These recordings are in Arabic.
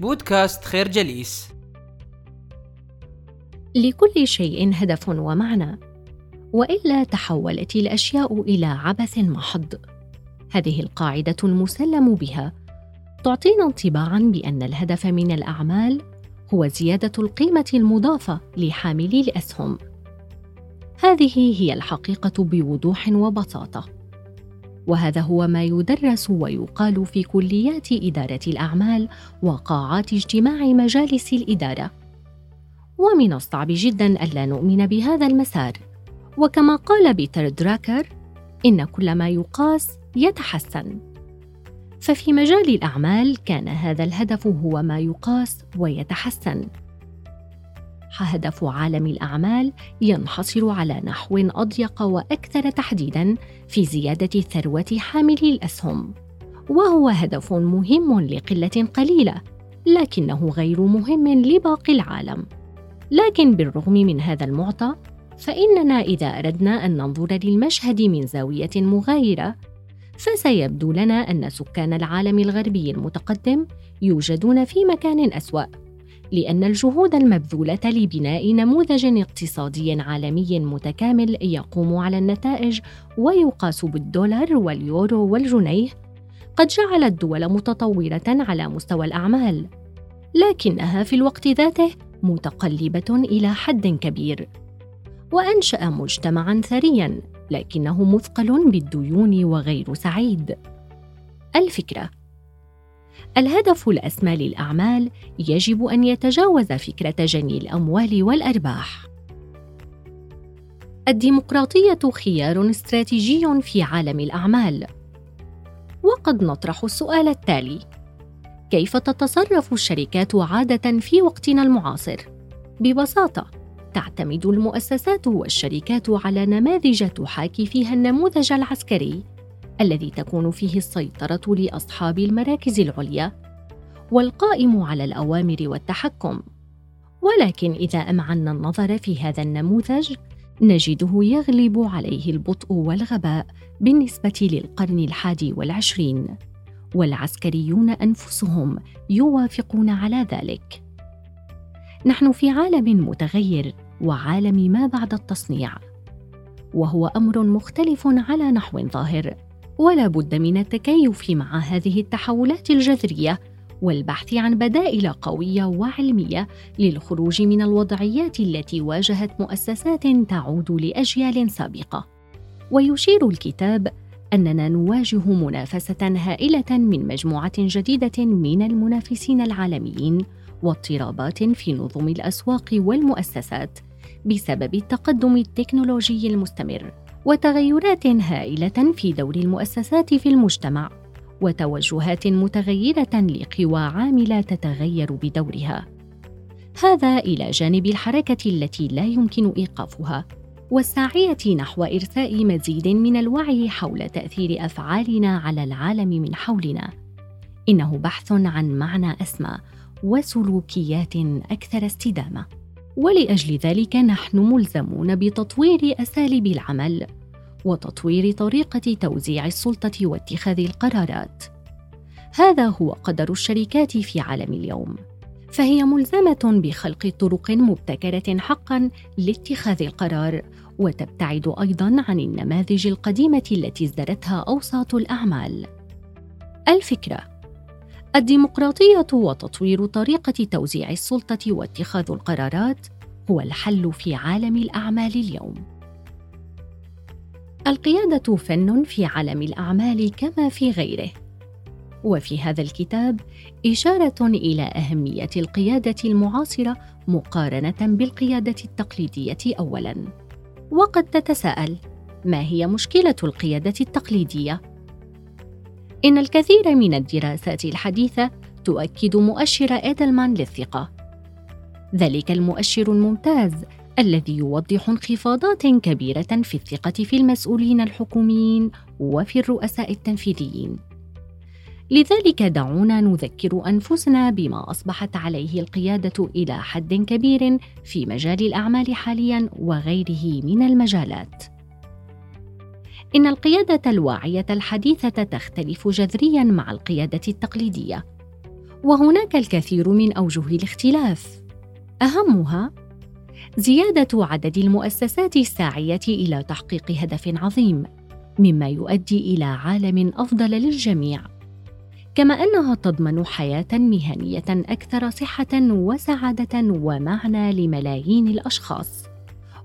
بودكاست خير جليس. لكل شيء هدف ومعنى وإلا تحولت الأشياء إلى عبث محض. هذه القاعدة المسلم بها تعطينا انطباعا بأن الهدف من الأعمال هو زيادة القيمة المضافة لحاملي الأسهم. هذه هي الحقيقة بوضوح وبساطة. وهذا هو ما يدرس ويقال في كليات إدارة الأعمال وقاعات اجتماع مجالس الإدارة. ومن الصعب جدا ألا نؤمن بهذا المسار. وكما قال بيتر دراكر إن كل ما يقاس يتحسن. ففي مجال الأعمال كان هذا الهدف هو ما يقاس ويتحسن. هدف عالم الأعمال ينحصر على نحو أضيق وأكثر تحديدا في زيادة ثروة حاملي الأسهم. وهو هدف مهم لقلة قليلة لكنه غير مهم لباقي العالم. لكن بالرغم من هذا المعطى فإننا إذا أردنا أن ننظر للمشهد من زاوية مغايرة فسيبدو لنا أن سكان العالم الغربي المتقدم يوجدون في مكان أسوأ. لأن الجهود المبذولة لبناء نموذج اقتصادي عالمي متكامل يقوم على النتائج ويقاس بالدولار واليورو والجنيه قد جعل الدول متطورة على مستوى الأعمال، لكنها في الوقت ذاته متقلبة إلى حد كبير، وأنشأ مجتمعًا ثريًا لكنه مثقل بالديون وغير سعيد. الفكرة الهدف الاسمى للاعمال يجب أن يتجاوز فكرة جني الأموال والأرباح. الديمقراطية خيار استراتيجي في عالم الأعمال. وقد نطرح السؤال التالي كيف تتصرف الشركات عادة في وقتنا المعاصر؟ ببساطة تعتمد المؤسسات والشركات على نماذج تحاكي فيها النموذج العسكري. الذي تكون فيه السيطرة لأصحاب المراكز العليا والقائم على الأوامر والتحكم. ولكن إذا أمعنا النظر في هذا النموذج نجده يغلب عليه البطء والغباء بالنسبة للقرن الحادي والعشرين والعسكريون أنفسهم يوافقون على ذلك. نحن في عالم متغير وعالم ما بعد التصنيع وهو أمر مختلف على نحو ظاهر. ولا بد من التكيف مع هذه التحولات الجذرية والبحث عن بدائل قوية وعلمية للخروج من الوضعيات التي واجهت مؤسسات تعود لأجيال سابقة. ويشير الكتاب أننا نواجه منافسة هائلة من مجموعة جديدة من المنافسين العالميين واضطرابات في نظم الأسواق والمؤسسات بسبب التقدم التكنولوجي المستمر. وتغيرات هائلة في دور المؤسسات في المجتمع وتوجهات متغيرة لقوى عاملة تتغير بدورها. هذا إلى جانب الحركة التي لا يمكن إيقافها والساعية نحو إرساء مزيد من الوعي حول تأثير أفعالنا على العالم من حولنا. إنه بحث عن معنى أسمى وسلوكيات أكثر استدامة. ولأجل ذلك نحن ملزمون بتطوير أساليب العمل وتطوير طريقة توزيع السلطة واتخاذ القرارات. هذا هو قدر الشركات في عالم اليوم. فهي ملزمة بخلق طرق مبتكرة حقا لاتخاذ القرار وتبتعد أيضا عن النماذج القديمة التي ازدرتها أوساط الأعمال. الفكرة الديمقراطية وتطوير طريقة توزيع السلطة واتخاذ القرارات هو الحل في عالم الأعمال اليوم. القيادة فن في عالم الأعمال كما في غيره. وفي هذا الكتاب إشارة إلى أهمية القيادة المعاصرة مقارنة بالقيادة التقليدية اولا. وقد تتساءل ما هي مشكلة القيادة التقليدية؟ إن الكثير من الدراسات الحديثة تؤكد مؤشر إيدلمان للثقة. ذلك المؤشر الممتاز الذي يوضح انخفاضات كبيرة في الثقة في المسؤولين الحكوميين وفي الرؤساء التنفيذيين. لذلك دعونا نذكر أنفسنا بما أصبحت عليه القيادة إلى حد كبير في مجال الأعمال حاليا وغيره من المجالات إن القيادة الواعية الحديثة تختلف جذرياً مع القيادة التقليدية، وهناك الكثير من أوجه الاختلاف. أهمها زيادة عدد المؤسسات الساعية إلى تحقيق هدف عظيم مما يؤدي إلى عالم أفضل للجميع. كما أنها تضمن حياة مهنية أكثر صحة وسعادة ومعنى لملايين الأشخاص.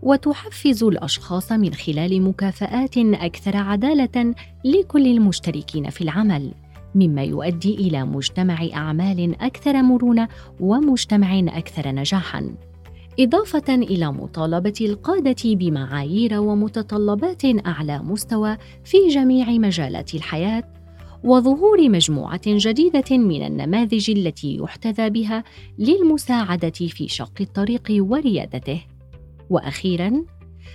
وتحفز الأشخاص من خلال مكافآت أكثر عدالة لكل المشتركين في العمل مما يؤدي إلى مجتمع أعمال أكثر مرونة ومجتمع أكثر نجاحا إضافة إلى مطالبة القادة بمعايير ومتطلبات أعلى مستوى في جميع مجالات الحياة وظهور مجموعة جديدة من النماذج التي يحتذى بها للمساعدة في شق الطريق وريادته. وأخيرا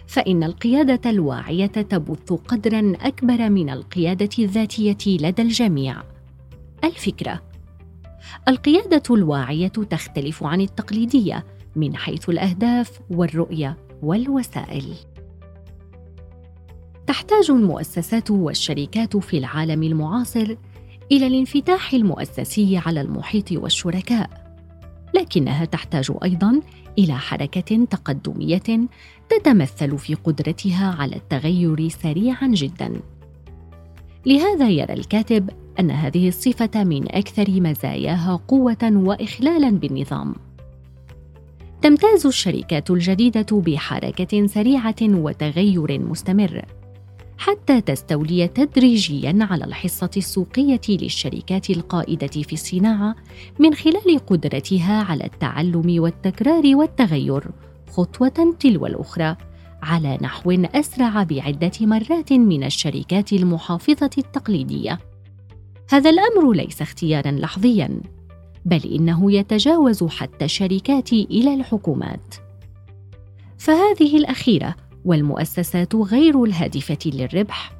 فإن القيادة الواعية تبث قدرا أكبر من القيادة الذاتية لدى الجميع. الفكرة القيادة الواعية تختلف عن التقليدية من حيث الأهداف والرؤية والوسائل. تحتاج المؤسسات والشركات في العالم المعاصر إلى الانفتاح المؤسسي على المحيط والشركاء لكنها تحتاج أيضا إلى حركة تقدمية تتمثل في قدرتها على التغير سريعا جدا. لهذا يرى الكاتب أن هذه الصفة من أكثر مزاياها قوة واخلالا بالنظام. تمتاز الشركات الجديدة بحركة سريعة وتغير مستمر. حتى تستولي تدريجيا على الحصة السوقية للشركات القائدة في الصناعة من خلال قدرتها على التعلم والتكرار والتغير خطوة تلو الأخرى على نحو أسرع بعدة مرات من الشركات المحافظة التقليدية. هذا الأمر ليس اختيارا لحظيا بل إنه يتجاوز حتى الشركات إلى الحكومات. فهذه الأخيرة والمؤسسات غير الهادفة للربح.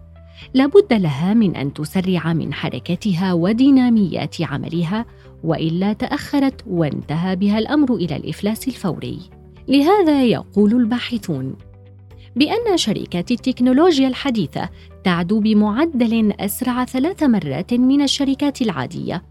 لابد لها من أن تسرع من حركتها وديناميات عملها وإلا تأخرت وانتهى بها الأمر إلى الإفلاس الفوري. لهذا يقول الباحثون بأن شركات التكنولوجيا الحديثة تعدو بمعدل أسرع ثلاث مرات من الشركات العادية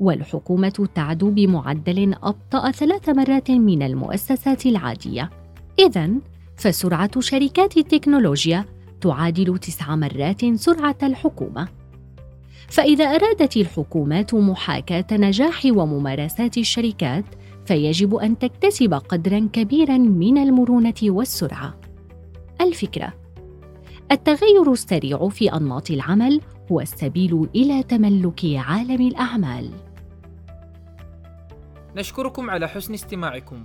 والحكومة تعدو بمعدل أبطأ ثلاث مرات من المؤسسات العادية. اذا فسرعة شركات التكنولوجيا تعادل تسع مرات سرعة الحكومة. فإذا أرادت الحكومات محاكاة نجاح وممارسات الشركات، فيجب أن تكتسب قدرا كبيرا من المرونة والسرعة. الفكرة: التغير السريع في أنماط العمل هو السبيل إلى تملك عالم الأعمال. نشكركم على حسن استماعكم.